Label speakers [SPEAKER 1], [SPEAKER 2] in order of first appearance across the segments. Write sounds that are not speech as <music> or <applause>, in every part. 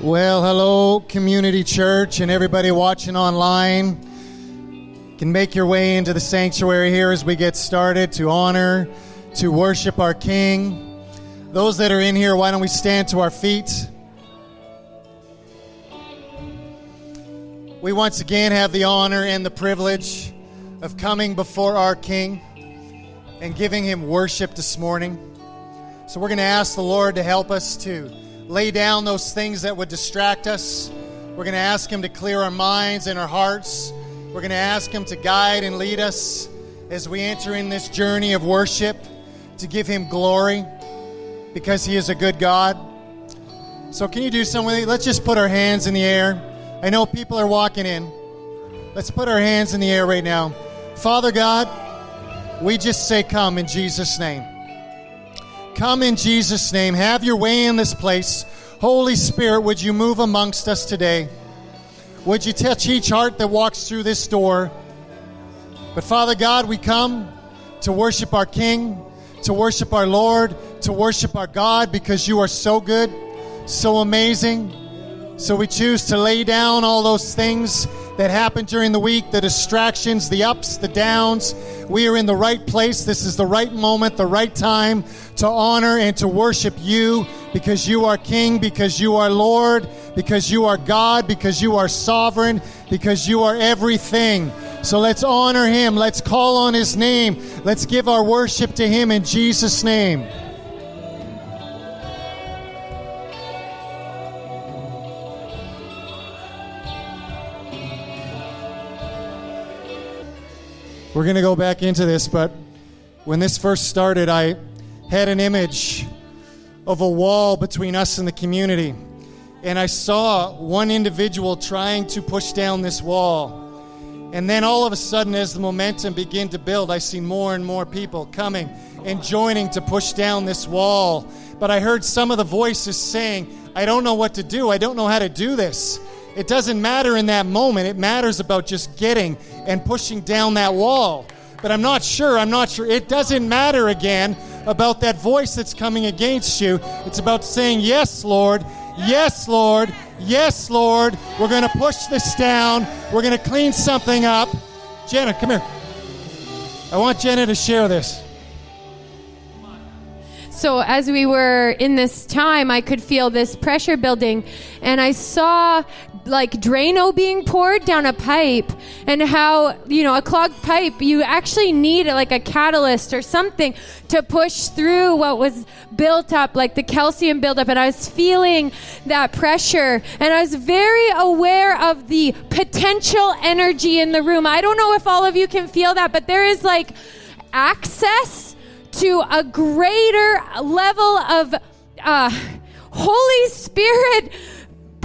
[SPEAKER 1] Well, hello, Community Church, and everybody watching online. You can make your way into the sanctuary here as we get started to honor, to worship our King. Those that are in here, why don't we stand to our feet? We once again have the honor and the privilege of coming before our King and giving him worship this morning. So we're going to ask the Lord to help us to lay down those things that would distract us. We're going to ask Him to clear our minds and our hearts. We're going to ask Him to guide and lead us as we enter in this journey of worship to give Him glory because He is a good God. So, can you do something? Let's just put our hands in the air. I know people are walking in. Let's put our hands in the air right now. Father God, we just say, Come in Jesus' name. Come in Jesus' name. Have your way in this place. Holy Spirit, would you move amongst us today? Would you touch each heart that walks through this door? But Father God, we come to worship our King, to worship our Lord, to worship our God because you are so good, so amazing. So we choose to lay down all those things that happen during the week, the distractions, the ups, the downs. We are in the right place. This is the right moment, the right time to honor and to worship you because you are King, because you are Lord, because you are God, because you are sovereign, because you are everything. So let's honor him. Let's call on his name. Let's give our worship to him in Jesus' name. We're going to go back into this, but when this first started, I had an image of a wall between us and the community. And I saw one individual trying to push down this wall. And then all of a sudden, as the momentum began to build, I see more and more people coming and joining to push down this wall. But I heard some of the voices saying, I don't know what to do. I don't know how to do this. It doesn't matter in that moment. It matters about just getting and pushing down that wall. But I'm not sure. I'm not sure. It doesn't matter again about that voice that's coming against you. It's about saying, Yes, Lord. Yes, Lord. Yes, Lord. We're going to push this down. We're going to clean something up. Jenna, come here. I want Jenna to share this.
[SPEAKER 2] So, as we were in this time, I could feel this pressure building, and I saw like Drano being poured down a pipe, and how, you know, a clogged pipe, you actually need like a catalyst or something to push through what was built up, like the calcium buildup. And I was feeling that pressure, and I was very aware of the potential energy in the room. I don't know if all of you can feel that, but there is like access to a greater level of uh, Holy Spirit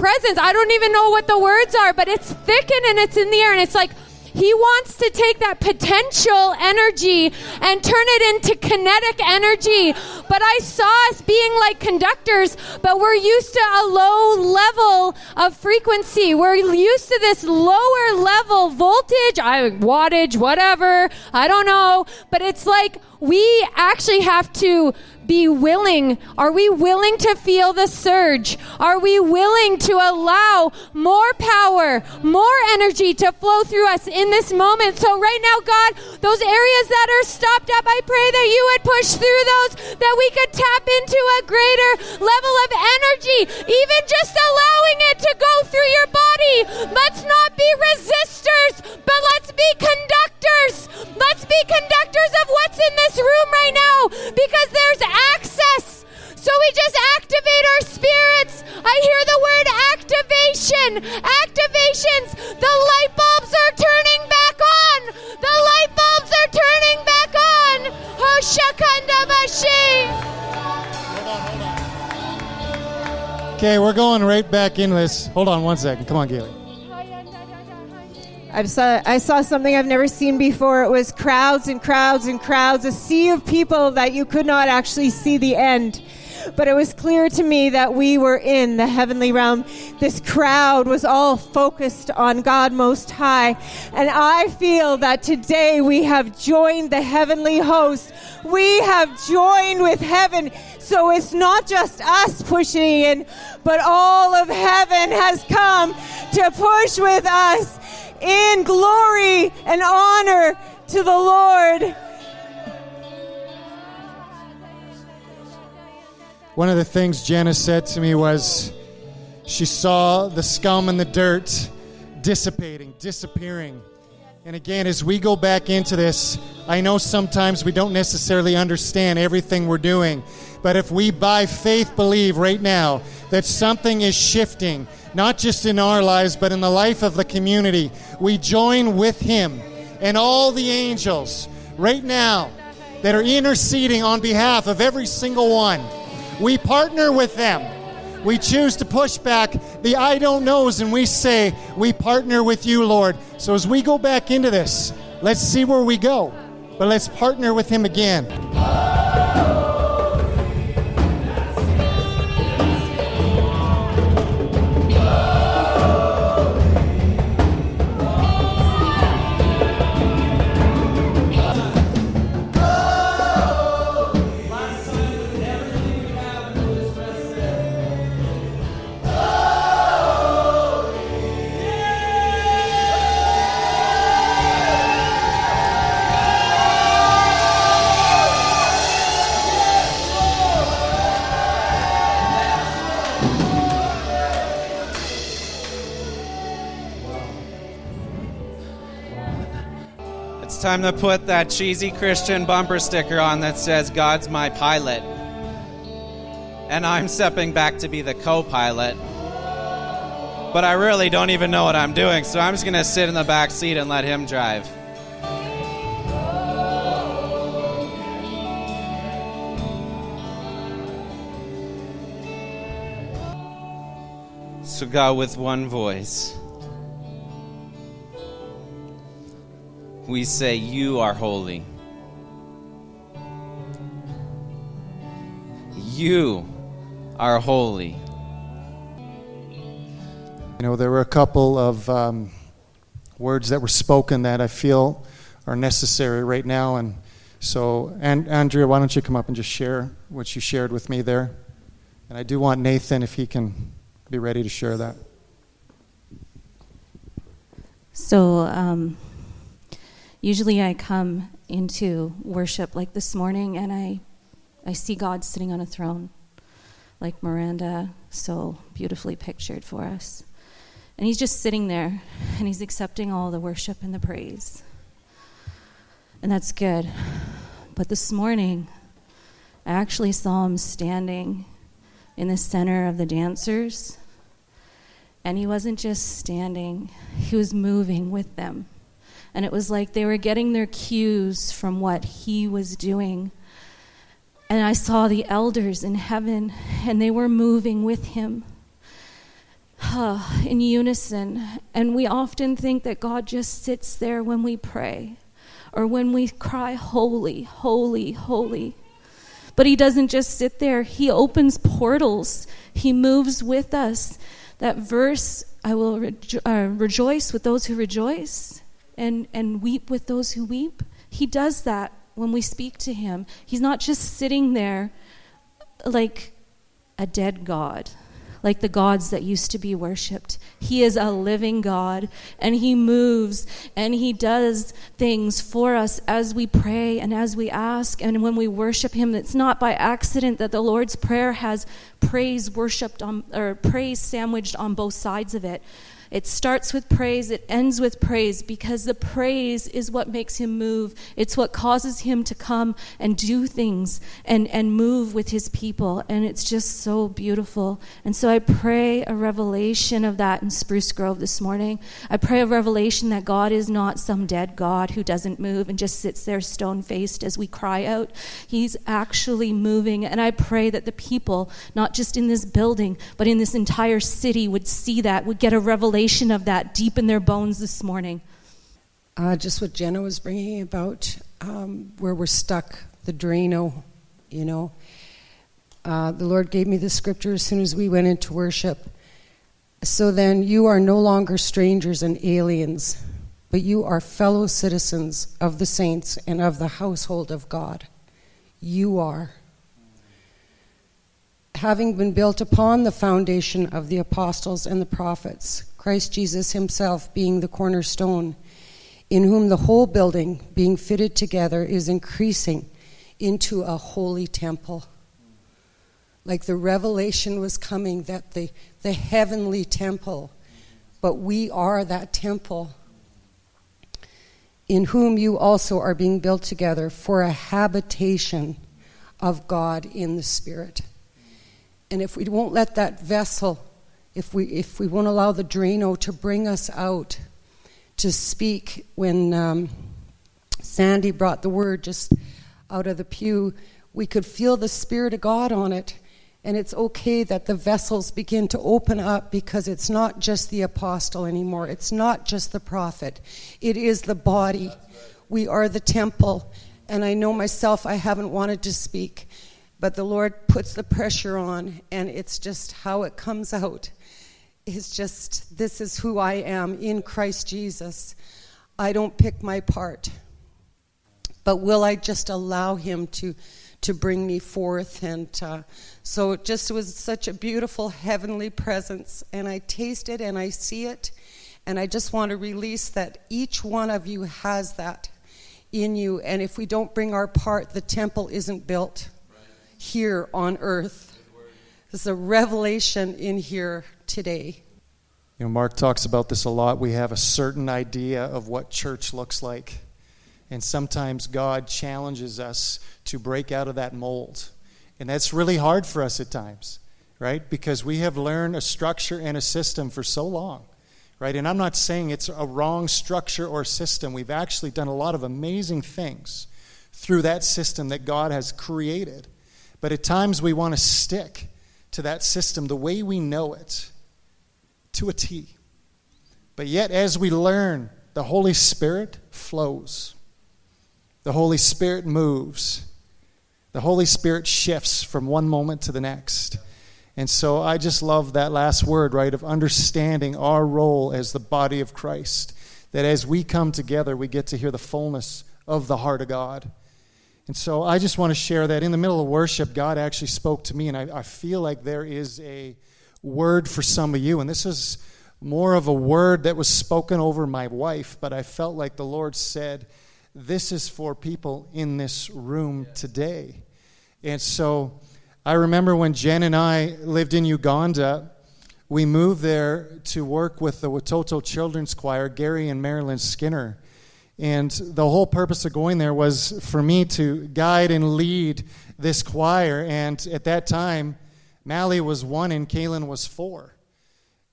[SPEAKER 2] presence. I don't even know what the words are, but it's thickened and it's in the air, and it's like he wants to take that potential energy and turn it into kinetic energy. But I saw us being like conductors, but we're used to a low level of frequency. We're used to this lower level voltage, I wattage, whatever. I don't know, but it's like we actually have to be willing? Are we willing to feel the surge? Are we willing to allow more power, more energy to flow through us in this moment? So, right now, God, those areas that are stopped up, I pray that you would push through those, that we could tap into a greater level of energy, even just allowing it to go through your body. Let's not be resistors, but let's be conductors. Let's be conductors of what's in this room right now because there's access. So we just activate our spirits. I hear the word activation. Activations. The light bulbs are turning back on. The light bulbs are turning back on. Hoshakanda Bashi.
[SPEAKER 1] Okay, we're going right back into this. Hold on one second. Come on, Gailey.
[SPEAKER 3] I saw, I saw something I've never seen before. It was crowds and crowds and crowds, a sea of people that you could not actually see the end. but it was clear to me that we were in the heavenly realm. This crowd was all focused on God Most High. And I feel that today we have joined the heavenly host. We have joined with heaven. So it's not just us pushing in, but all of heaven has come to push with us in glory and honor to the Lord.
[SPEAKER 1] One of the things Janice said to me was she saw the scum and the dirt dissipating, disappearing. And again, as we go back into this, I know sometimes we don't necessarily understand everything we're doing, but if we by faith believe right now that something is shifting, not just in our lives, but in the life of the community, we join with Him and all the angels right now that are interceding on behalf of every single one. We partner with them. We choose to push back the I don't knows and we say, We partner with you, Lord. So as we go back into this, let's see where we go. But let's partner with Him again.
[SPEAKER 4] Time to put that cheesy Christian bumper sticker on that says, God's my pilot. And I'm stepping back to be the co pilot. But I really don't even know what I'm doing, so I'm just going to sit in the back seat and let him drive. So, God, with one voice, we say, You are holy. You are holy.
[SPEAKER 1] You know, there were a couple of um, words that were spoken that I feel are necessary right now. And so, and, Andrea, why don't you come up and just share what you shared with me there? And I do want Nathan, if he can be ready to share that.
[SPEAKER 5] So, um, usually I come into worship like this morning and I, I see God sitting on a throne, like Miranda so beautifully pictured for us. And he's just sitting there and he's accepting all the worship and the praise. And that's good. But this morning, I actually saw him standing in the center of the dancers. And he wasn't just standing, he was moving with them. And it was like they were getting their cues from what he was doing. And I saw the elders in heaven, and they were moving with him <sighs> in unison. And we often think that God just sits there when we pray or when we cry, Holy, holy, holy. But He doesn't just sit there, He opens portals, He moves with us. That verse, I will rejo- uh, rejoice with those who rejoice and, and weep with those who weep. He does that when we speak to Him. He's not just sitting there like a dead God like the gods that used to be worshiped. He is a living God, and He moves and He does things for us as we pray and as we ask. And when we worship Him, it's not by accident that the Lord's Prayer has praise worshiped on, or praise sandwiched on both sides of it. It starts with praise, it ends with praise because the praise is what makes him move. It's what causes him to come and do things and, and move with his people. And it's just so beautiful. And so I pray a revelation of that in Spruce Grove this morning. I pray a revelation that God is not some dead God who doesn't move and just sits there stone faced as we cry out. He's actually moving. And I pray that the people, not just in this building, but in this entire city, would see that, would get a revelation of that deep in their bones this morning.
[SPEAKER 6] Uh, just what Jenna was bringing about, um, where we're stuck, the Drano, you know. Uh, the Lord gave me the scripture as soon as we went into worship. So then, you are no longer strangers and aliens, but you are fellow citizens of the saints and of the household of God. You are. Having been built upon the foundation of the apostles and the prophets, Christ Jesus himself being the cornerstone, in whom the whole building, being fitted together, is increasing into a holy temple. Like the revelation was coming that the, the heavenly temple, but we are that temple, in whom you also are being built together for a habitation of God in the Spirit. And if we won't let that vessel if we, if we won't allow the Drano to bring us out to speak, when um, Sandy brought the word just out of the pew, we could feel the Spirit of God on it. And it's okay that the vessels begin to open up because it's not just the apostle anymore. It's not just the prophet. It is the body. We are the temple. And I know myself, I haven't wanted to speak, but the Lord puts the pressure on, and it's just how it comes out. Is just this is who I am in Christ Jesus. I don't pick my part. But will I just allow him to to bring me forth? And uh, so it just was such a beautiful heavenly presence and I taste it and I see it. And I just want to release that each one of you has that in you. And if we don't bring our part the temple isn't built here on earth. There's a revelation in here today.
[SPEAKER 1] You know, Mark talks about this a lot. We have a certain idea of what church looks like. And sometimes God challenges us to break out of that mold. And that's really hard for us at times, right? Because we have learned a structure and a system for so long, right? And I'm not saying it's a wrong structure or system. We've actually done a lot of amazing things through that system that God has created. But at times we want to stick to that system the way we know it to a T. But yet, as we learn, the Holy Spirit flows. The Holy Spirit moves. The Holy Spirit shifts from one moment to the next. And so I just love that last word, right, of understanding our role as the body of Christ. That as we come together, we get to hear the fullness of the heart of God. And so I just want to share that in the middle of worship, God actually spoke to me, and I, I feel like there is a word for some of you. And this is more of a word that was spoken over my wife, but I felt like the Lord said, This is for people in this room today. And so I remember when Jen and I lived in Uganda, we moved there to work with the Watoto Children's Choir, Gary and Marilyn Skinner. And the whole purpose of going there was for me to guide and lead this choir. And at that time, Mally was one and Kaylin was four.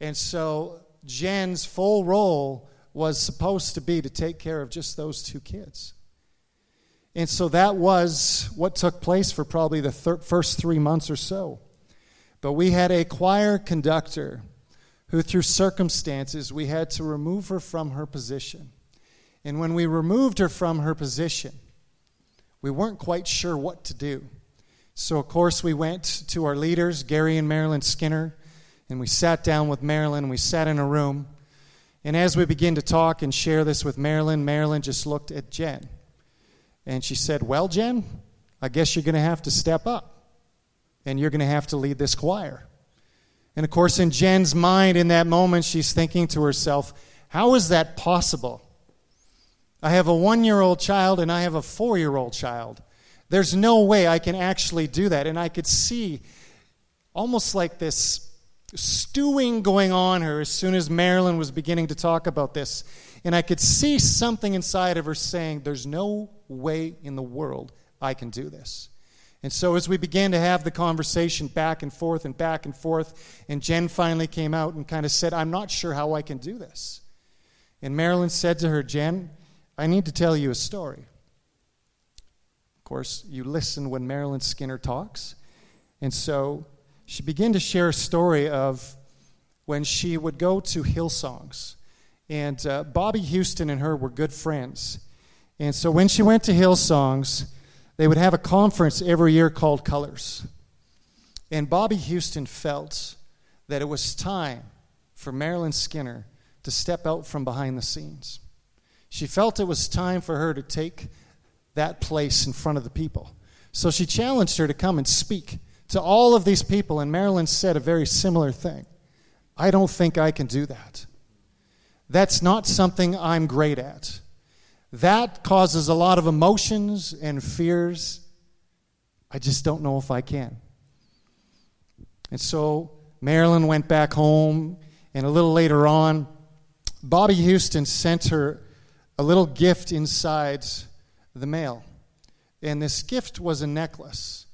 [SPEAKER 1] And so Jen's full role was supposed to be to take care of just those two kids. And so that was what took place for probably the thir- first three months or so. But we had a choir conductor who, through circumstances, we had to remove her from her position. And when we removed her from her position, we weren't quite sure what to do. So, of course, we went to our leaders, Gary and Marilyn Skinner, and we sat down with Marilyn. We sat in a room. And as we began to talk and share this with Marilyn, Marilyn just looked at Jen. And she said, Well, Jen, I guess you're going to have to step up and you're going to have to lead this choir. And of course, in Jen's mind, in that moment, she's thinking to herself, How is that possible? I have a one year old child and I have a four year old child. There's no way I can actually do that. And I could see almost like this stewing going on her as soon as Marilyn was beginning to talk about this. And I could see something inside of her saying, There's no way in the world I can do this. And so, as we began to have the conversation back and forth and back and forth, and Jen finally came out and kind of said, I'm not sure how I can do this. And Marilyn said to her, Jen, I need to tell you a story Of course, you listen when Marilyn Skinner talks. And so she began to share a story of when she would go to Hillsongs. And uh, Bobbie Houston and her were good friends. And so when she went to Hillsongs, they would have a conference every year called Colors. And Bobbie Houston felt that it was time for Marilyn Skinner to step out from behind the scenes. She felt it was time for her to take that place in front of the people. So she challenged her to come and speak to all of these people, and Marilyn said a very similar thing. I don't think I can do that. That's not something I'm great at. That causes a lot of emotions and fears. I just don't know if I can. And so Marilyn went back home, and a little later on, Bobbie Houston sent her a little gift inside the mail. And this gift was a necklace.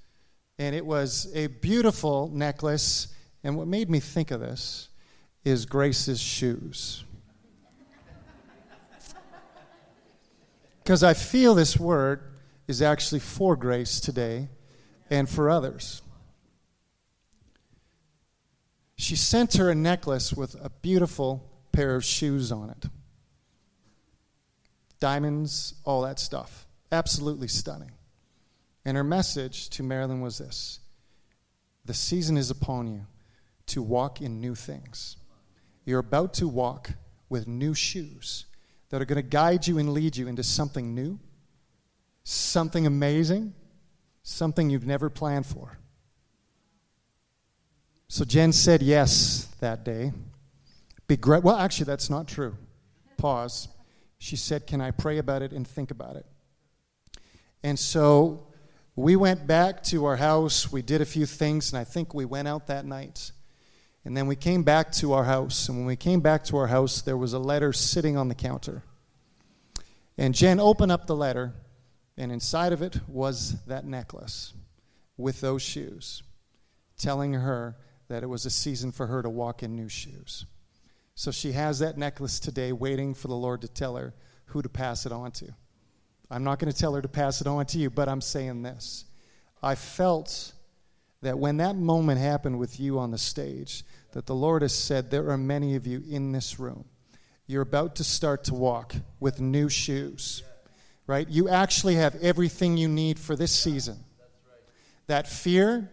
[SPEAKER 1] And it was a beautiful necklace. And what made me think of this is Grace's shoes. Because I feel this word is actually for Grace today and for others. She sent her a necklace with a beautiful pair of shoes on it diamonds, all that stuff. Absolutely stunning. And her message to Marilyn was this The season is upon you to walk in new things. You're about to walk with new shoes that are going to guide you and lead you into something new, something amazing, something you've never planned for. So Jen said yes that day. Begr- well, actually, that's not true. Pause. She said, Can I pray about it and think about it? And so we went back to our house. We did a few things, and I think we went out that night. And then we came back to our house. And when we came back to our house, there was a letter sitting on the counter. And Jen opened up the letter, and inside of it was that necklace with those shoes, telling her that it was a season for her to walk in new shoes. So she has that necklace today, waiting for the Lord to tell her who to pass it on to. I'm not going to tell her to pass it on to you, but I'm saying this. I felt that when that moment happened with you on the stage, that the Lord has said, There are many of you in this room. You're about to start to walk with new shoes, right? You actually have everything you need for this season. That fear,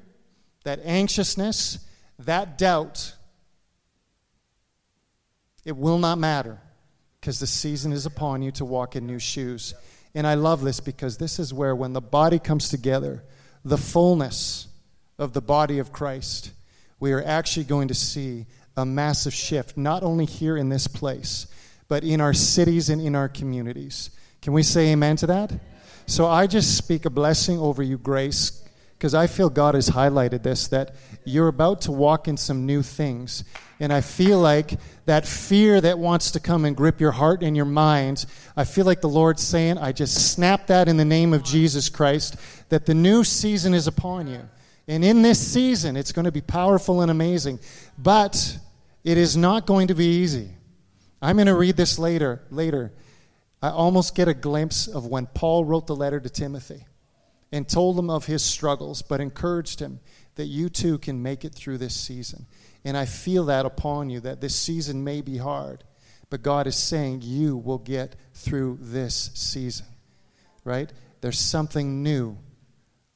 [SPEAKER 1] that anxiousness, that doubt, it will not matter because the season is upon you to walk in new shoes. And I love this because this is where, when the body comes together, the fullness of the body of Christ, we are actually going to see a massive shift, not only here in this place, but in our cities and in our communities. Can we say amen to that? So I just speak a blessing over you, Grace, because I feel God has highlighted this that you're about to walk in some new things. And I feel like that fear that wants to come and grip your heart and your mind, I feel like the Lord's saying, I just snap that in the name of Jesus Christ, that the new season is upon you. And in this season, it's going to be powerful and amazing. But it is not going to be easy. I'm going to read this later. Later, I almost get a glimpse of when Paul wrote the letter to Timothy and told him of his struggles, but encouraged him that you too can make it through this season. And I feel that upon you, that this season may be hard, but God is saying you will get through this season, right? There's something new.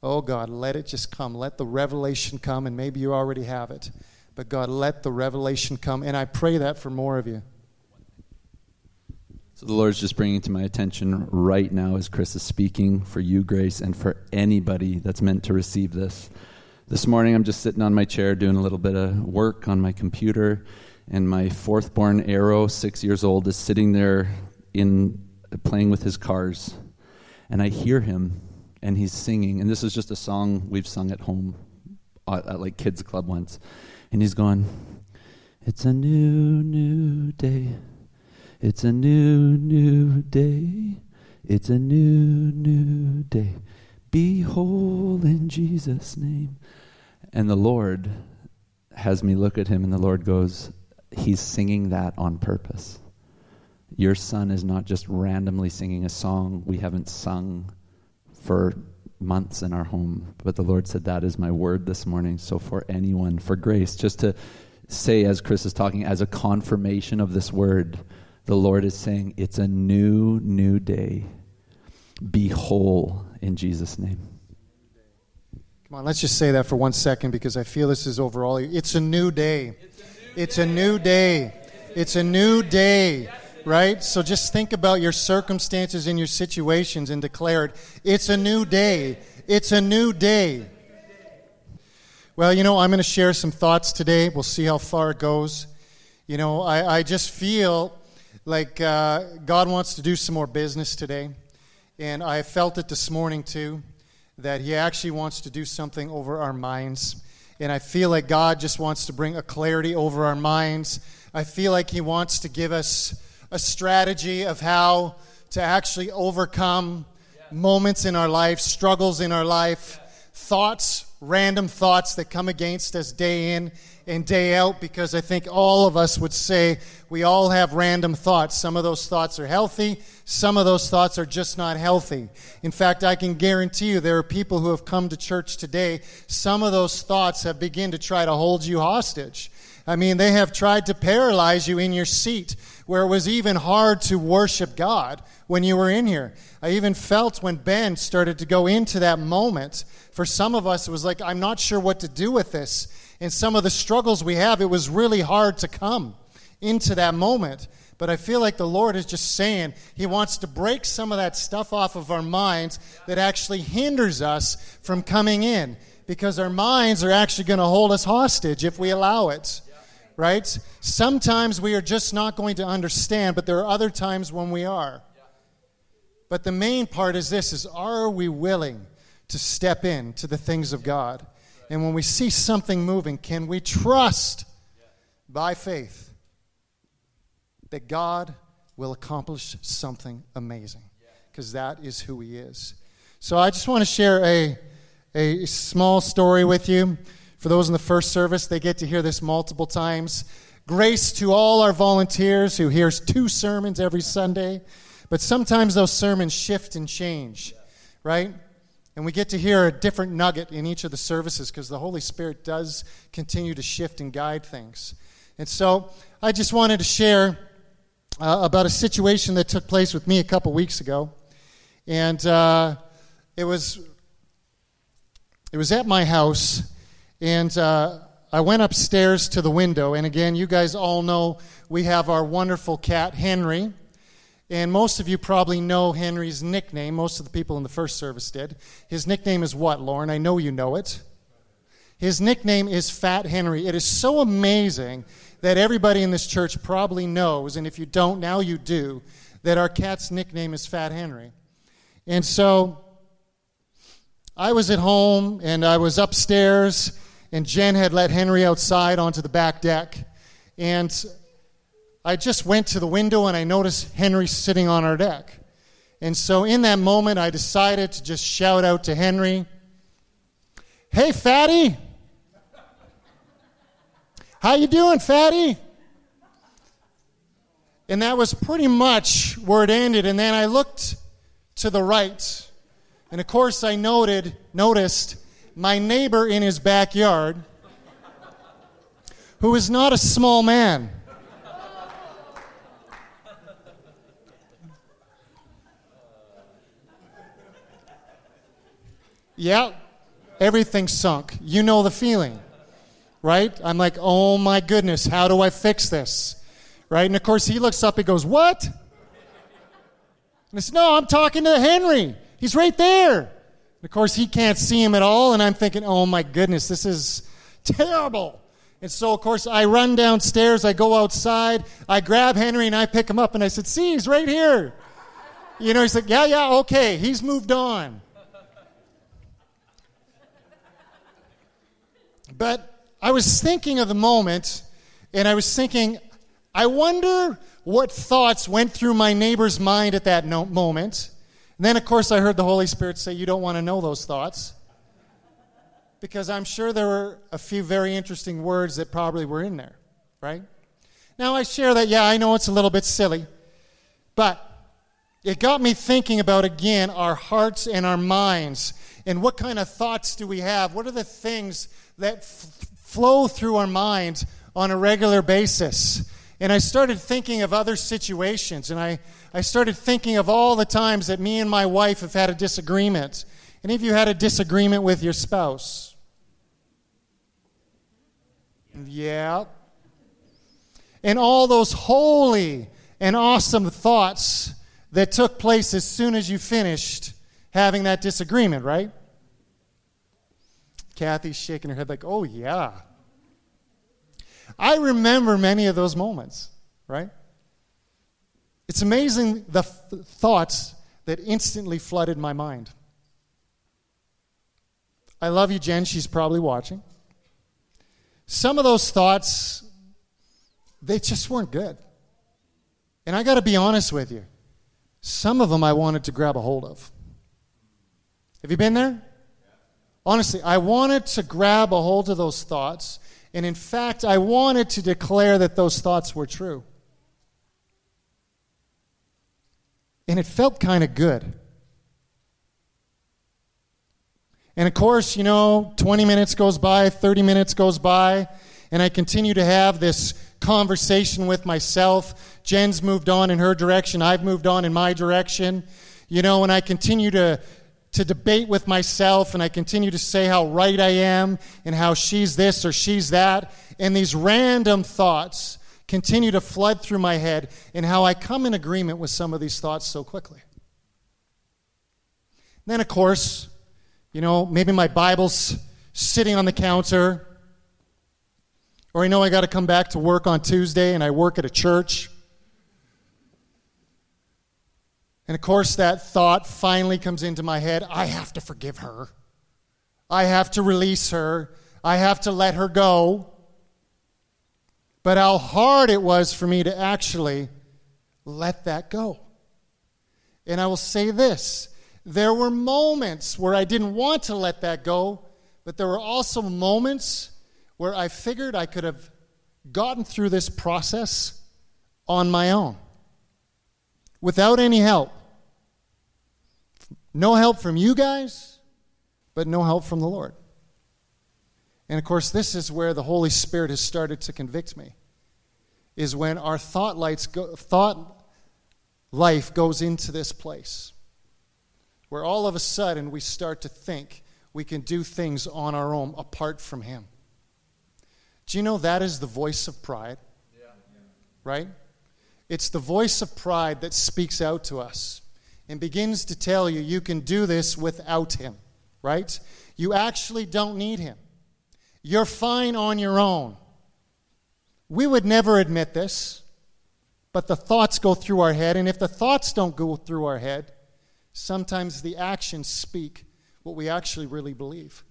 [SPEAKER 1] Oh God, let it just come. Let the revelation come, and maybe you already have it. But God, let the revelation come. And I pray that for more of you.
[SPEAKER 7] So the Lord's just bringing to my attention right now as Chris is speaking for you, Grace, and for anybody that's meant to receive this. This morning, I'm just sitting on my chair doing a little bit of work on my computer, and my fourth born Arrow, six years old, is sitting there in playing with his cars. And I hear him, and he's singing. And this is just a song we've sung at home at, at like kids' club once. And he's going, It's a new, new day. It's a new, new day. It's a new, new day. Be whole in Jesus' name. And the Lord has me look at him, and the Lord goes, He's singing that on purpose. Your son is not just randomly singing a song we haven't sung for months in our home. But the Lord said, That is my word this morning. So, for anyone, for grace, just to say, as Chris is talking, as a confirmation of this word, the Lord is saying, It's a new, new day. Be whole in Jesus' name.
[SPEAKER 1] Come on, let's just say that for one second because I feel this is overall. It's a new day. It's a new day. It's a new day, right? So just think about your circumstances and your situations and declare it. It's a new day. It's a new day. Well, you know, I'm going to share some thoughts today. We'll see how far it goes. You know, I, I just feel like uh, God wants to do some more business today. And I felt it this morning too, that He actually wants to do something over our minds. And I feel like God just wants to bring a clarity over our minds. I feel like He wants to give us a strategy of how to actually overcome moments in our life, struggles in our life, thoughts, random thoughts that come against us day in and day out because I think all of us would say we all have random thoughts. Some of those thoughts are healthy, some of those thoughts are just not healthy. In fact, I can guarantee you there are people who have come to church today, some of those thoughts have begun to try to hold you hostage. I mean, they have tried to paralyze you in your seat where it was even hard to worship God when you were in here. I even felt when Ben started to go into that moment, for some of us, it was like, I'm not sure what to do with this. And some of the struggles we have, it was really hard to come into that moment. But I feel like the Lord is just saying He wants to break some of that stuff off of our minds that actually hinders us from coming in because our minds are actually going to hold us hostage if we allow it. Right? Sometimes we are just not going to understand, but there are other times when we are. But the main part is this is are we willing to step in to the things of God? And when we see something moving, can we trust by faith that God will accomplish something amazing? Because that is who He is. So I just want to share a, a small story with you. For those in the first service, they get to hear this multiple times. Grace to all our volunteers who hears two sermons every Sunday. But sometimes those sermons shift and change, right? And we get to hear a different nugget in each of the services because the Holy Spirit does continue to shift and guide things. And so I just wanted to share uh, about a situation that took place with me a couple weeks ago. And uh, it was it was at my house, and uh, I went upstairs to the window. And again, you guys all know we have our wonderful cat Henry, and most of you probably know Henry's nickname. Most of the people in the first service did. His nickname is what, Lauren? I know you know it. His nickname is Fat Henry. It is so amazing that everybody in this church probably knows, and if you don't, now you do, that our cat's nickname is Fat Henry. And so I was at home and I was upstairs, and Jen had let Henry outside onto the back deck. And I just went to the window and I noticed Henry sitting on our deck. And so in that moment, I decided to just shout out to Henry, Hey, fatty! <laughs> How you doing, fatty? And that was pretty much where it ended. And then I looked to the right. And of course, I noted, noticed my neighbor in his backyard, who is not a small man. Yeah, everything sunk. You know the feeling, right? I'm like, oh my goodness, how do I fix this? Right? And of course, he looks up, he goes, What? And I said, No, I'm talking to Henry. He's right there. And of course, he can't see him at all, and I'm thinking, Oh my goodness, this is terrible. And so, of course, I run downstairs, I go outside, I grab Henry, and I pick him up, and I said, See, he's right here. You know, he's like, Yeah, yeah, okay, he's moved on. But I was thinking of the moment, and I was thinking, I wonder what thoughts went through my neighbor's mind at that no- moment. And then, of course, I heard the Holy Spirit say, You don't want to know those thoughts. Because I'm sure there were a few very interesting words that probably were in there, right? Now, I share that, yeah, I know it's a little bit silly, but it got me thinking about, again, our hearts and our minds and what kind of thoughts do we have? What are the things that f- flow through our minds on a regular basis? And I started thinking of other situations, and I, I started thinking of all the times that me and my wife have had a disagreement. Any of you had a disagreement with your spouse? Yeah. And all those holy and awesome thoughts that took place as soon as you finished having that disagreement, right? Kathy's shaking her head like, oh, yeah. I remember many of those moments, right? It's amazing the th- thoughts that instantly flooded my mind. I love you, Jen. She's probably watching. Some of those thoughts, they just weren't good. And I got to be honest with you. Some of them I wanted to grab a hold of. Have you been there? Honestly, I wanted to grab a hold of those thoughts. And in fact, I wanted to declare that those thoughts were true. And it felt kind of good. And of course, you know, 20 minutes goes by, 30 minutes goes by, and I continue to have this conversation with myself. Jen's moved on in her direction, I've moved on in my direction. You know, and I continue to to debate with myself and I continue to say how right I am and how she's this or she's that. And these random thoughts continue to flood through my head and how I come in agreement with some of these thoughts so quickly. then, of course, you know, maybe my Bible's sitting on the counter. Or I know I got to come back to work on Tuesday and I work at a church. And of course, that thought finally comes into my head I have to forgive her. I have to release her. I have to let her go. But how hard it was for me to actually let that go. And I will say this there were moments where I didn't want to let that go, but there were also moments where I figured I could have gotten through this process on my own without any help. No help from you guys, but no help from the Lord. And of course, this is where the Holy Spirit has started to convict me. Is when our thought, lights go, thought life goes into this place where all of a sudden we start to think we can do things on our own apart from Him. Do you know that is the voice of pride? Yeah. Right? It's the voice of pride that speaks out to us and begins to tell you you can do this without him, right? You actually don't need him. You're fine on your own. We would never admit this, but the thoughts go through our head, and if the thoughts don't go through our head, sometimes the actions speak what we actually really believe.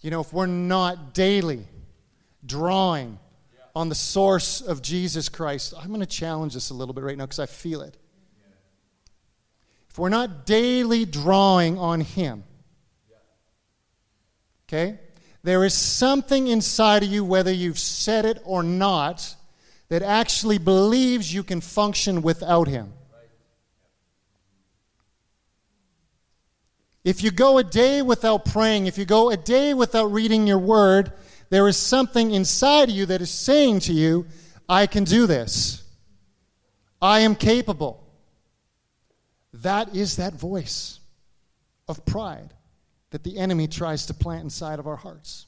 [SPEAKER 1] You know, if we're not daily drawing on the source of Jesus Christ. I'm going to challenge this a little bit right now because I feel it. If we're not daily drawing on Him, okay, there is something inside of you, whether you've said it or not, that actually believes you can function without Him. If you go a day without praying, if you go a day without reading your word, there is something inside of you that is saying to you, I can do this. I am capable. That is that voice of pride that the enemy tries to plant inside of our hearts,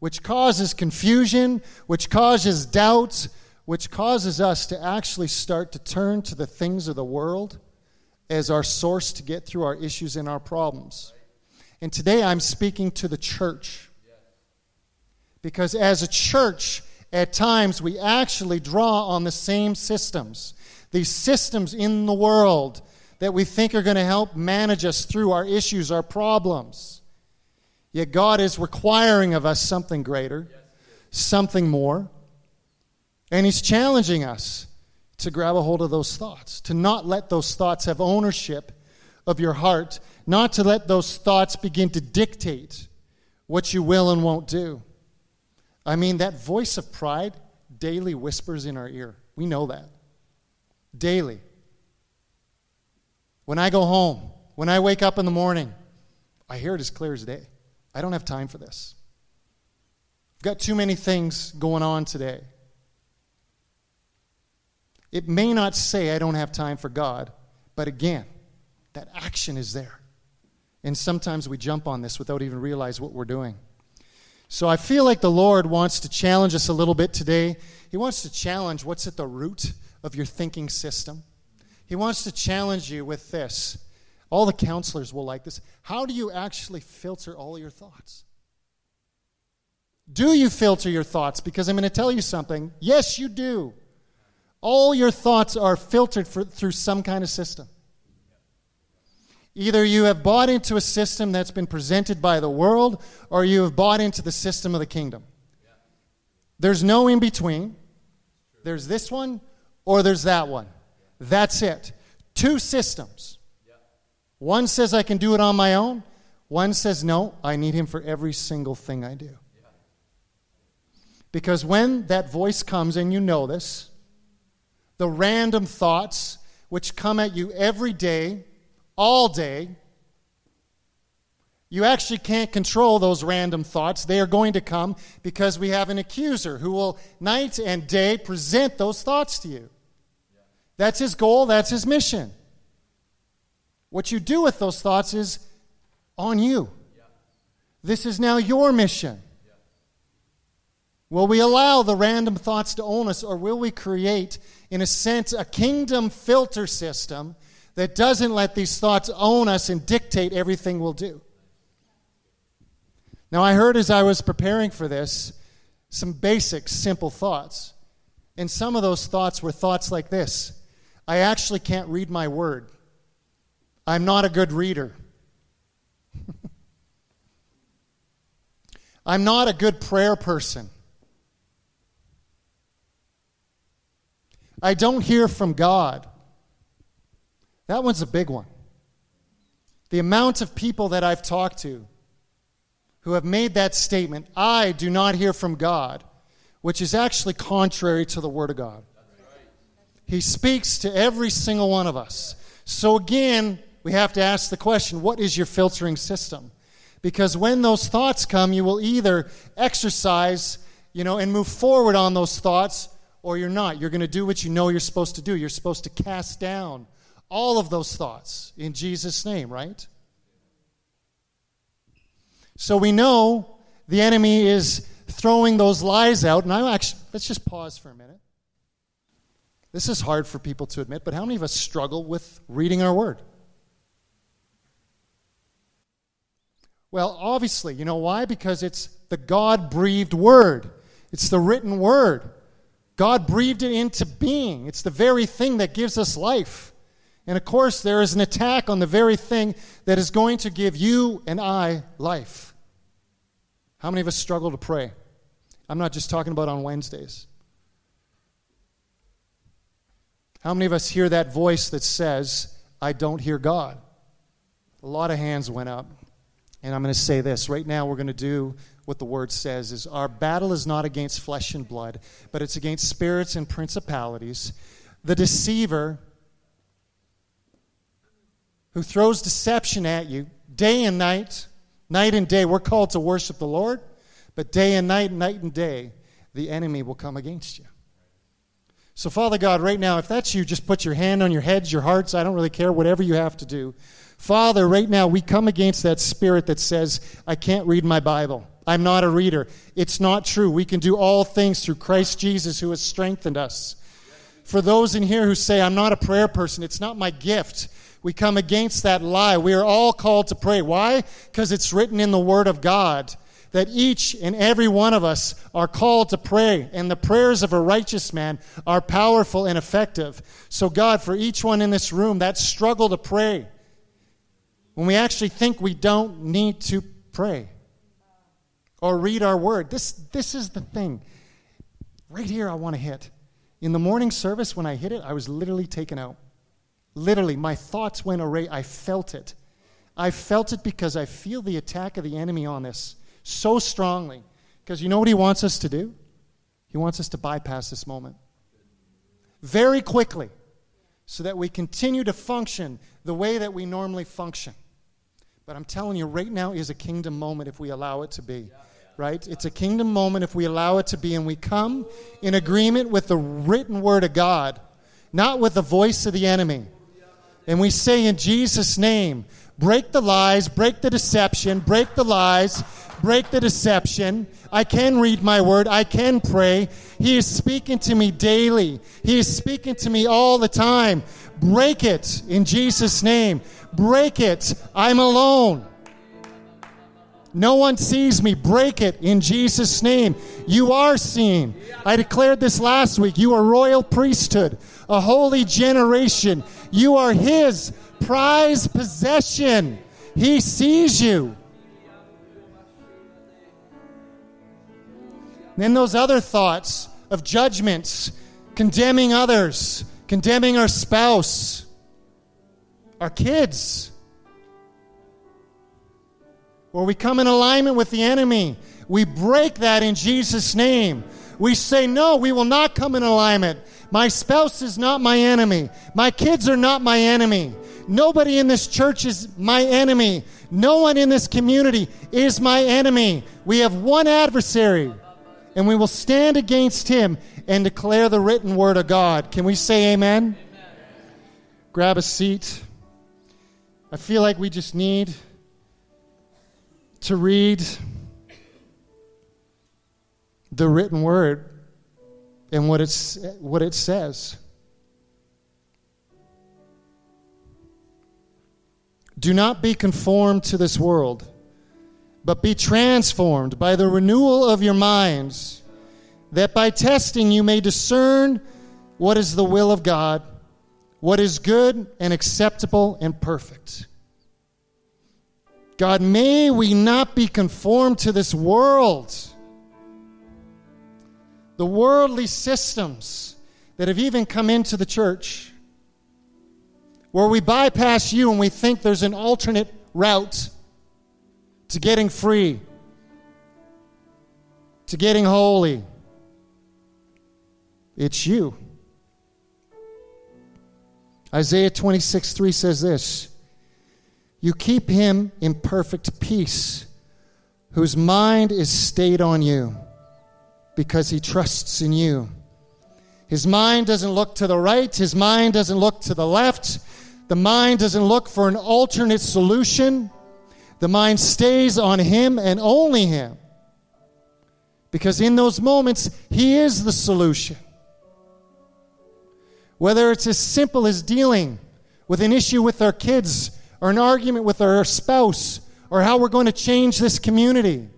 [SPEAKER 1] which causes confusion, which causes doubt, which causes us to actually start to turn to the things of the world as our source to get through our issues and our problems. And today I'm speaking to the church. Because as a church, at times we actually draw on the same systems. These systems in the world that we think are going to help manage us through our issues, our problems. Yet God is requiring of us something greater, something more. And He's challenging us to grab a hold of those thoughts, to not let those thoughts have ownership of your heart, not to let those thoughts begin to dictate what you will and won't do. I mean, that voice of pride daily whispers in our ear. We know that. Daily. When I go home, when I wake up in the morning, I hear it as clear as day. I don't have time for this. I've got too many things going on today. It may not say, I don't have time for God, but again, that action is there. And sometimes we jump on this without even realize what we're doing. So I feel like the Lord wants to challenge us a little bit today. He wants to challenge what's at the root of your thinking system. He wants to challenge you with this. All the counselors will like this. How do you actually filter all your thoughts? Do you filter your thoughts? Because I'm going to tell you something. Yes, you do. All your thoughts are filtered for, through some kind of system. Either you have bought into a system that's been presented by the world, or you have bought into the system of the kingdom. There's no in between. There's this one, or there's that one. That's it. Two systems. One says I can do it on my own, one says, no, I need him for every single thing I do. Because when that voice comes, and you know this, the random thoughts which come at you every day, all day, you actually can't control those random thoughts. They are going to come because we have an accuser who will night and day present those thoughts to you. That's his goal, that's his mission. What you do with those thoughts is on you. This is now your mission. Will we allow the random thoughts to own us, or will we create, in a sense, a kingdom filter system that doesn't let these thoughts own us and dictate everything we'll do? Now, I heard as I was preparing for this some basic, simple thoughts. And some of those thoughts were thoughts like this I actually can't read my word, I'm not a good reader. <laughs> I'm not a good prayer person. I don't hear from God. That one's a big one. The amount of people that I've talked to who have made that statement, I do not hear from God, which is actually contrary to the Word of God. He speaks to every single one of us. So again, we have to ask the question what is your filtering system? Because when those thoughts come, you will either exercise, you know, and move forward on those thoughts, or you're not. You're going to do what you know you're supposed to do. You're supposed to cast down all of those thoughts in Jesus' name, right? So we know the enemy is throwing those lies out, and I'm actually, let's just pause for a minute. This is hard for people to admit, but how many of us struggle with reading our word? Well, obviously, you know why? Because it's the God breathed word, it's the written word. God breathed it into being. It's the very thing that gives us life. And of course, there is an attack on the very thing that is going to give you and I life. How many of us struggle to pray? I'm not just talking about on Wednesdays. How many of us hear that voice that says, I don't hear God? A lot of hands went up. And I'm going to say this right now, we're going to do what the word says is our battle is not against flesh and blood, but it's against spirits and principalities. The deceiver who throws deception at you day and night, night and day. We're called to worship the Lord, but day and night, night and day, the enemy will come against you. So, Father God, right now, if that's you, just put your hand on your heads, your hearts. I don't really care, whatever you have to do. Father, right now, we come against that spirit that says, I can't read my Bible. I'm not a reader. It's not true. We can do all things through Christ Jesus who has strengthened us. For those in here who say, I'm not a prayer person, it's not my gift. We come against that lie. We are all called to pray. Why? Because it's written in the Word of God that each and every one of us are called to pray, and the prayers of a righteous man are powerful and effective. So, God, for each one in this room, that struggle to pray, when we actually think we don't need to pray or read our word. This, this is the thing. Right here, I want to hit. In the morning service, when I hit it, I was literally taken out. Literally, my thoughts went array. I felt it. I felt it because I feel the attack of the enemy on this so strongly. Because you know what he wants us to do? He wants us to bypass this moment very quickly so that we continue to function the way that we normally function. But I'm telling you, right now is a kingdom moment if we allow it to be. Right? It's a kingdom moment if we allow it to be and we come in agreement with the written word of God not with the voice of the enemy. And we say in Jesus' name, break the lies, break the deception, break the lies, break the deception. I can read my word, I can pray. He is speaking to me daily, He is speaking to me all the time. Break it in Jesus' name. Break it. I'm alone. No one sees me. Break it in Jesus' name. You are seen. I declared this last week. You are royal priesthood, a holy generation. You are His prized possession. He sees you. Then those other thoughts of judgments, condemning others, condemning our spouse, our kids, or we come in alignment with the enemy. We break that in Jesus' name. We say, No, we will not come in alignment. My spouse is not my enemy. My kids are not my enemy. Nobody in this church is my enemy. No one in this community is my enemy. We have one adversary, and we will stand against him and declare the written word of God. Can we say amen? amen? Grab a seat. I feel like we just need to read the written word and what, it's, what it says. Do not be conformed to this world, but be transformed by the renewal of your minds, that by testing you may discern what is the will of God, what is good and acceptable and perfect. God, may we not be conformed to this world. The worldly systems that have even come into the church, where we bypass you and we think there's an alternate route to getting free, to getting holy. It's you. Isaiah 26 3 says this you keep him in perfect peace, whose mind is stayed on you because he trusts in you. His mind doesn't look to the right, his mind doesn't look to the left. The mind doesn't look for an alternate solution. The mind stays on him and only him. Because in those moments, he is the solution. Whether it's as simple as dealing with an issue with our kids or an argument with our spouse or how we're going to change this community.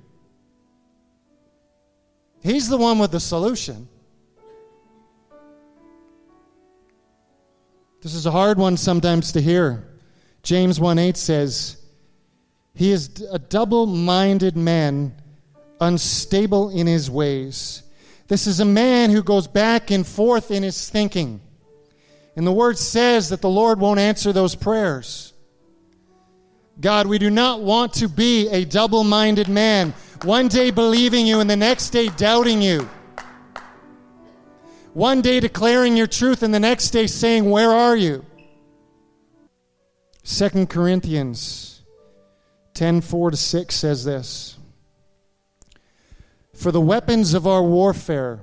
[SPEAKER 1] He's the one with the solution. This is a hard one sometimes to hear. James 1 8 says, He is a double minded man, unstable in his ways. This is a man who goes back and forth in his thinking. And the word says that the Lord won't answer those prayers. God, we do not want to be a double minded man, one day believing you and the next day doubting you. One day declaring your truth and the next day saying, Where are you? 2 Corinthians 10 4 to 6 says this For the weapons of our warfare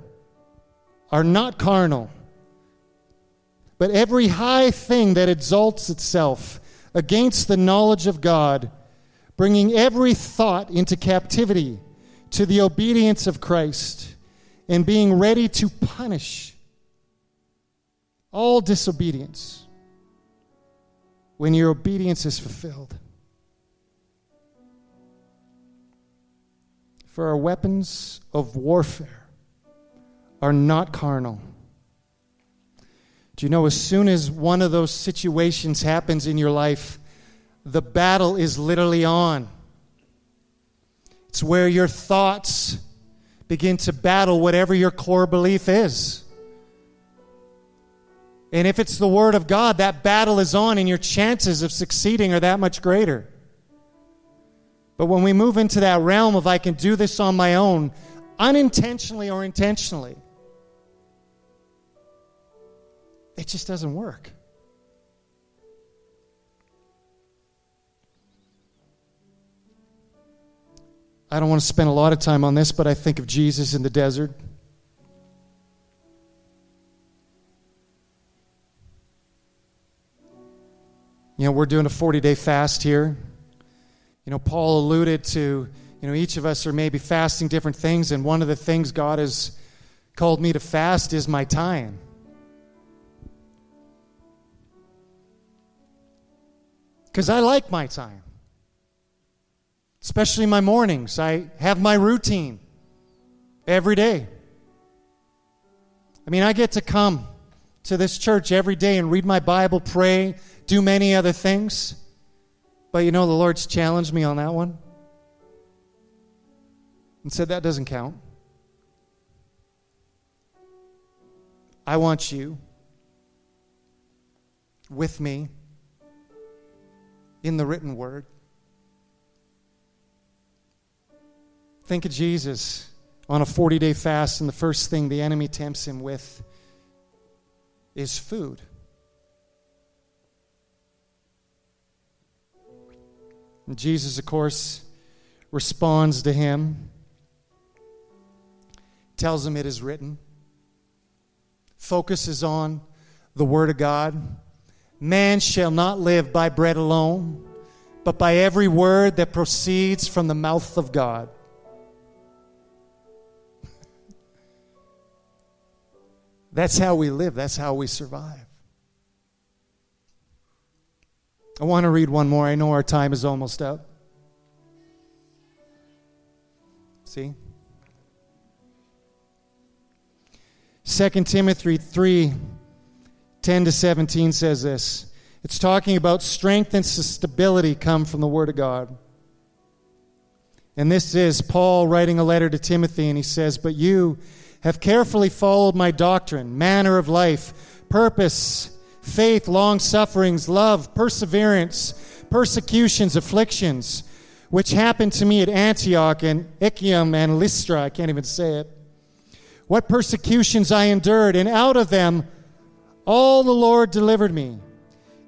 [SPEAKER 1] are not carnal, but every high thing that exalts itself against the knowledge of God, bringing every thought into captivity to the obedience of Christ, and being ready to punish all disobedience when your obedience is fulfilled. For our weapons of warfare are not carnal do you know, as soon as one of those situations happens in your life, the battle is literally on. It's where your thoughts begin to battle whatever your core belief is. And if it's the Word of God, that battle is on, and your chances of succeeding are that much greater. But when we move into that realm of I can do this on my own, unintentionally or intentionally, It just doesn't work. I don't want to spend a lot of time on this, but I think of Jesus in the desert. You know, we're doing a 40 day fast here. You know, Paul alluded to, you know, each of us are maybe fasting different things, and one of the things God has called me to fast is my time. Because I like my time, especially my mornings. I have my routine every day. I mean, I get to come to this church every day and read my Bible, pray, do many other things. But you know, the Lord's challenged me on that one and said that doesn't count. I want you with me in the written word. Think of Jesus on a 40 day fast, and the first thing the enemy tempts him with is food. And Jesus, of course, responds to him, tells him it is written, focuses on the Word of God. Man shall not live by bread alone, but by every word that proceeds from the mouth of God. <laughs> That's how we live, that's how we survive. I want to read one more. I know our time is almost up. See? 2 Timothy 3 10 to 17 says this. It's talking about strength and stability come from the Word of God. And this is Paul writing a letter to Timothy, and he says, But you have carefully followed my doctrine, manner of life, purpose, faith, long sufferings, love, perseverance, persecutions, afflictions, which happened to me at Antioch and Iconium and Lystra. I can't even say it. What persecutions I endured, and out of them all the Lord delivered me.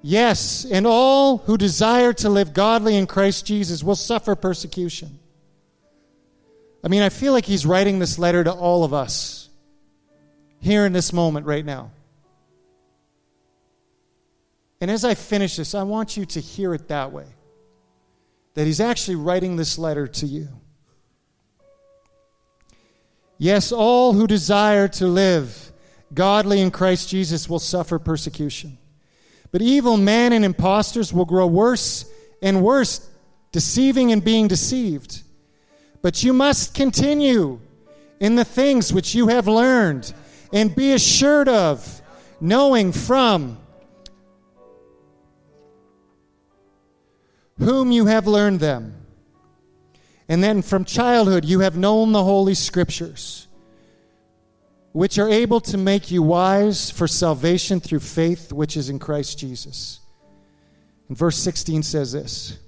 [SPEAKER 1] Yes, and all who desire to live godly in Christ Jesus will suffer persecution. I mean, I feel like he's writing this letter to all of us here in this moment right now. And as I finish this, I want you to hear it that way that he's actually writing this letter to you. Yes, all who desire to live godly in Christ Jesus will suffer persecution. But evil men and impostors will grow worse and worse, deceiving and being deceived. But you must continue in the things which you have learned and be assured of, knowing from whom you have learned them. And then from childhood you have known the Holy Scriptures, which are able to make you wise for salvation through faith which is in Christ Jesus. And verse 16 says this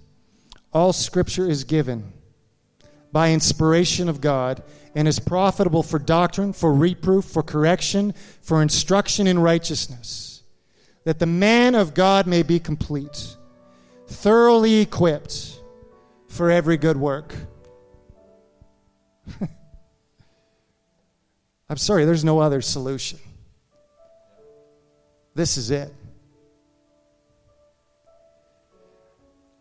[SPEAKER 1] All Scripture is given by inspiration of God and is profitable for doctrine, for reproof, for correction, for instruction in righteousness, that the man of God may be complete thoroughly equipped for every good work. <laughs> I'm sorry, there's no other solution. This is it.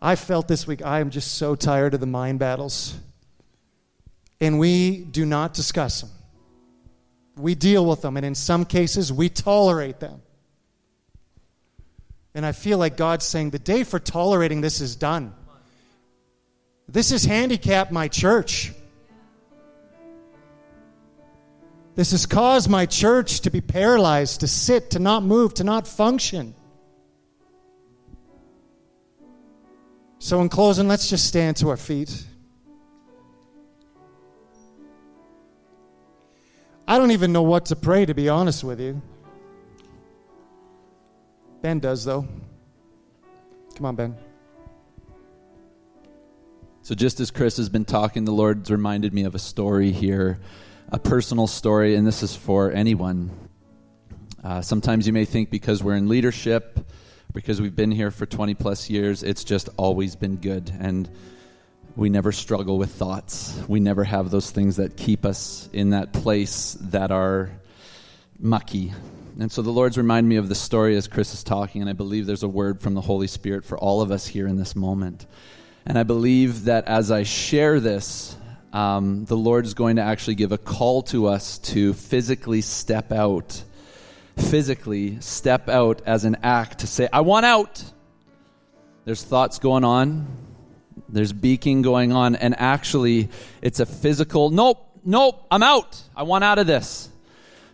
[SPEAKER 1] I felt this week, I am just so tired of the mind battles. And we do not discuss them. We deal with them, and in some cases, we tolerate them. And I feel like God's saying, the day for tolerating this is done. This has handicapped my church. This has caused my church to be paralyzed, to sit, to not move, to not function. So, in closing, let's just stand to our feet. I don't even know what to pray, to be honest with you. Ben does, though. Come on, Ben.
[SPEAKER 7] So, just as Chris has been talking, the Lord's reminded me of a story here, a personal story, and this is for anyone. Uh, sometimes you may think because we're in leadership, because we've been here for 20 plus years, it's just always been good. And we never struggle with thoughts. We never have those things that keep us in that place that are mucky And so the Lord's reminded me of the story as Chris is talking, and I believe there's a word from the Holy Spirit for all of us here in this moment. And I believe that as I share this, um, the Lord is going to actually give a call to us to physically step out. Physically step out as an act to say, I want out. There's thoughts going on, there's beaking going on, and actually, it's a physical, nope, nope, I'm out. I want out of this.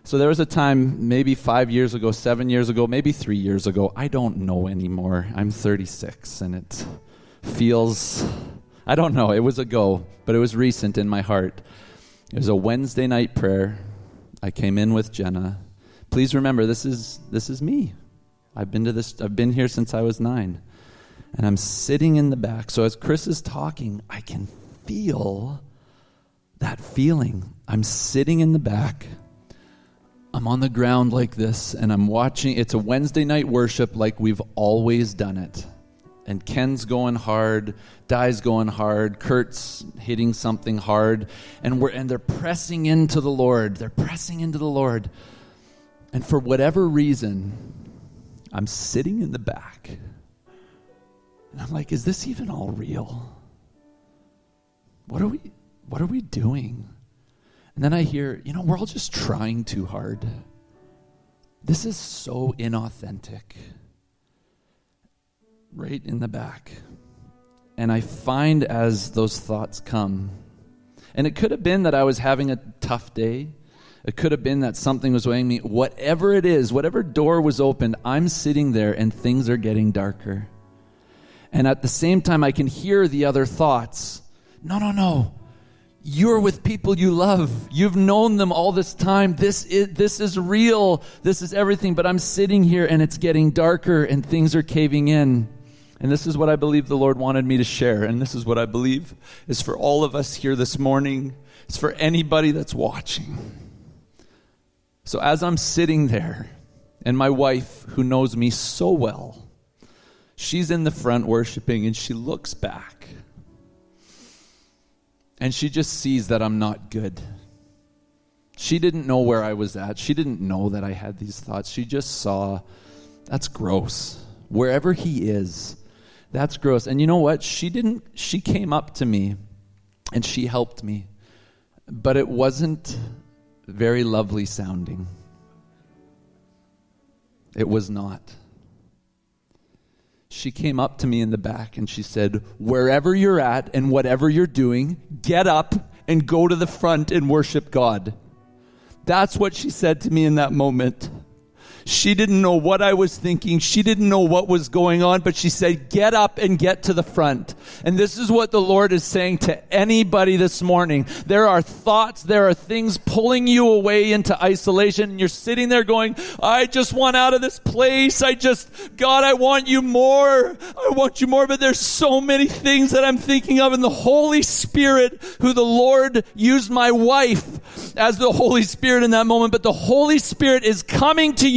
[SPEAKER 7] So there was a time, maybe five years ago, seven years ago, maybe three years ago. I don't know anymore. I'm 36, and it feels, I don't know. It was a go, but it was recent in my heart. It was a Wednesday night prayer. I came in with Jenna. Please remember, this is this is me. I've been to this. I've been here since I was nine, and I'm sitting in the back. So as Chris is talking, I can feel that feeling. I'm sitting in the back I'm on the ground like this and I'm watching. It's a Wednesday night worship like we've always done it. And Ken's going hard, Di's going hard, Kurt's hitting something hard, and we're and they're pressing into the Lord. They're pressing into the Lord. And for whatever reason, I'm sitting in the back. And I'm like, is this even all real? What are we what are we doing? And then I hear, you know, we're all just trying too hard. This is so inauthentic. Right in the back. And I find as those thoughts come, and it could have been that I was having a tough day. It could have been that something was weighing me. Whatever it is, whatever door was opened, I'm sitting there and things are getting darker. And at the same time, I can hear the other thoughts. No, no, no you're with people you love. You've known them all this time. This is, this is real. This is everything. But I'm sitting here and it's getting darker and things are caving in. And this is what I believe the Lord wanted me to share. And this is what I believe is for all of us here this morning. It's for anybody that's watching. So as I'm sitting there, and my wife, who knows me so well, she's in the front worshiping and she looks back and she just sees that I'm not good. She didn't know where I was at. She didn't know that I had these thoughts. She just saw, that's gross. Wherever he is, that's gross. And you know what? She didn't, she came up to me and she helped me. But it wasn't very lovely sounding. It was not she came up to me in the back and she said, Wherever you're at and whatever you're doing, get up and go to the front and worship God. That's what she said to me in that moment. She didn't know what I was thinking. She didn't know what was going on, but she said, get up and get to the front. And this is what the Lord is saying to anybody this morning. There are thoughts, there are things pulling you away into isolation, and you're sitting there going, I just want out of this place. I just, God, I want you more. I want you more. But there's so many things that I'm thinking of, and the Holy Spirit, who the Lord used my wife as the Holy Spirit in that moment, but the Holy Spirit is coming to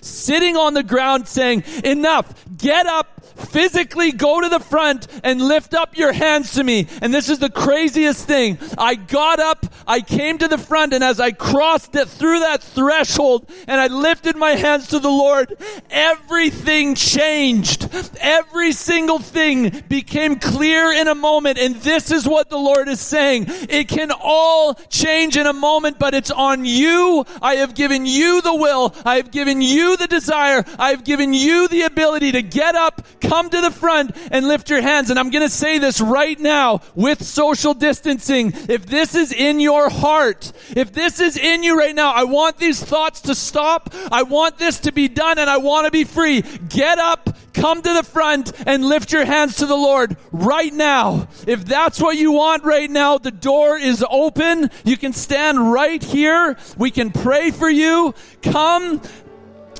[SPEAKER 7] sitting on the ground saying, enough, get up, physically go to the front and lift up your hands to me. And this is the craziest thing. I got up, I came to the front, and as I crossed it through that threshold and I lifted my hands to the Lord, everything changed. Every single thing became clear in a moment. And this is what the Lord is saying. It can all change in a moment, but it's on you. I have given you the will. I have given you the desire. I have given you the ability to get up, come to the front and lift your hands. And I'm going to say this right now with social distancing. If this is in your heart, if this is in you right now, I want these thoughts to stop. I want this to be done and I want to be free. Get up, come to the front and lift your hands to the Lord right now. If that's what you want right now, the door is open. You can stand right here. We can pray for you. Come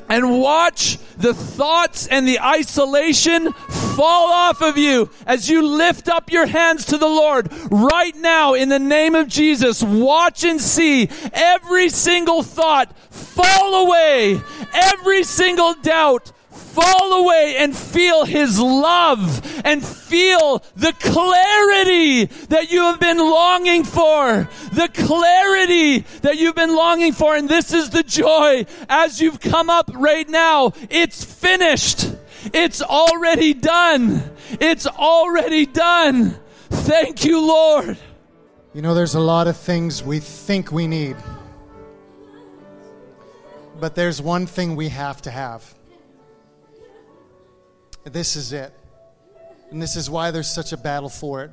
[SPEAKER 7] and watch the thoughts and the isolation fall off of you as you lift up your hands to the Lord right now in the name of Jesus. Watch and see every single thought fall away, every single doubt fall away and feel His love and feel the clarity that you have been longing for. The clarity that you've been longing for. And this is the joy as you've come up right now. It's finished. It's already done. It's already done. Thank you, Lord.
[SPEAKER 1] You know, there's a lot of things we think we need. But there's one thing we have to have. This is it. And this is why there's such a battle for it.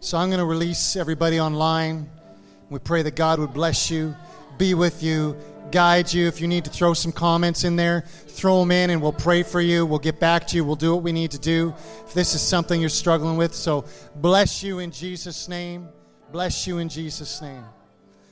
[SPEAKER 1] So I'm going to release everybody online. We pray that God would bless you, be with you, guide you. If you need to throw some comments in there, throw them in and we'll pray for you. We'll get back to you. We'll do what we need to do if this is something you're struggling with. So bless you in Jesus' name. Bless you in Jesus' name.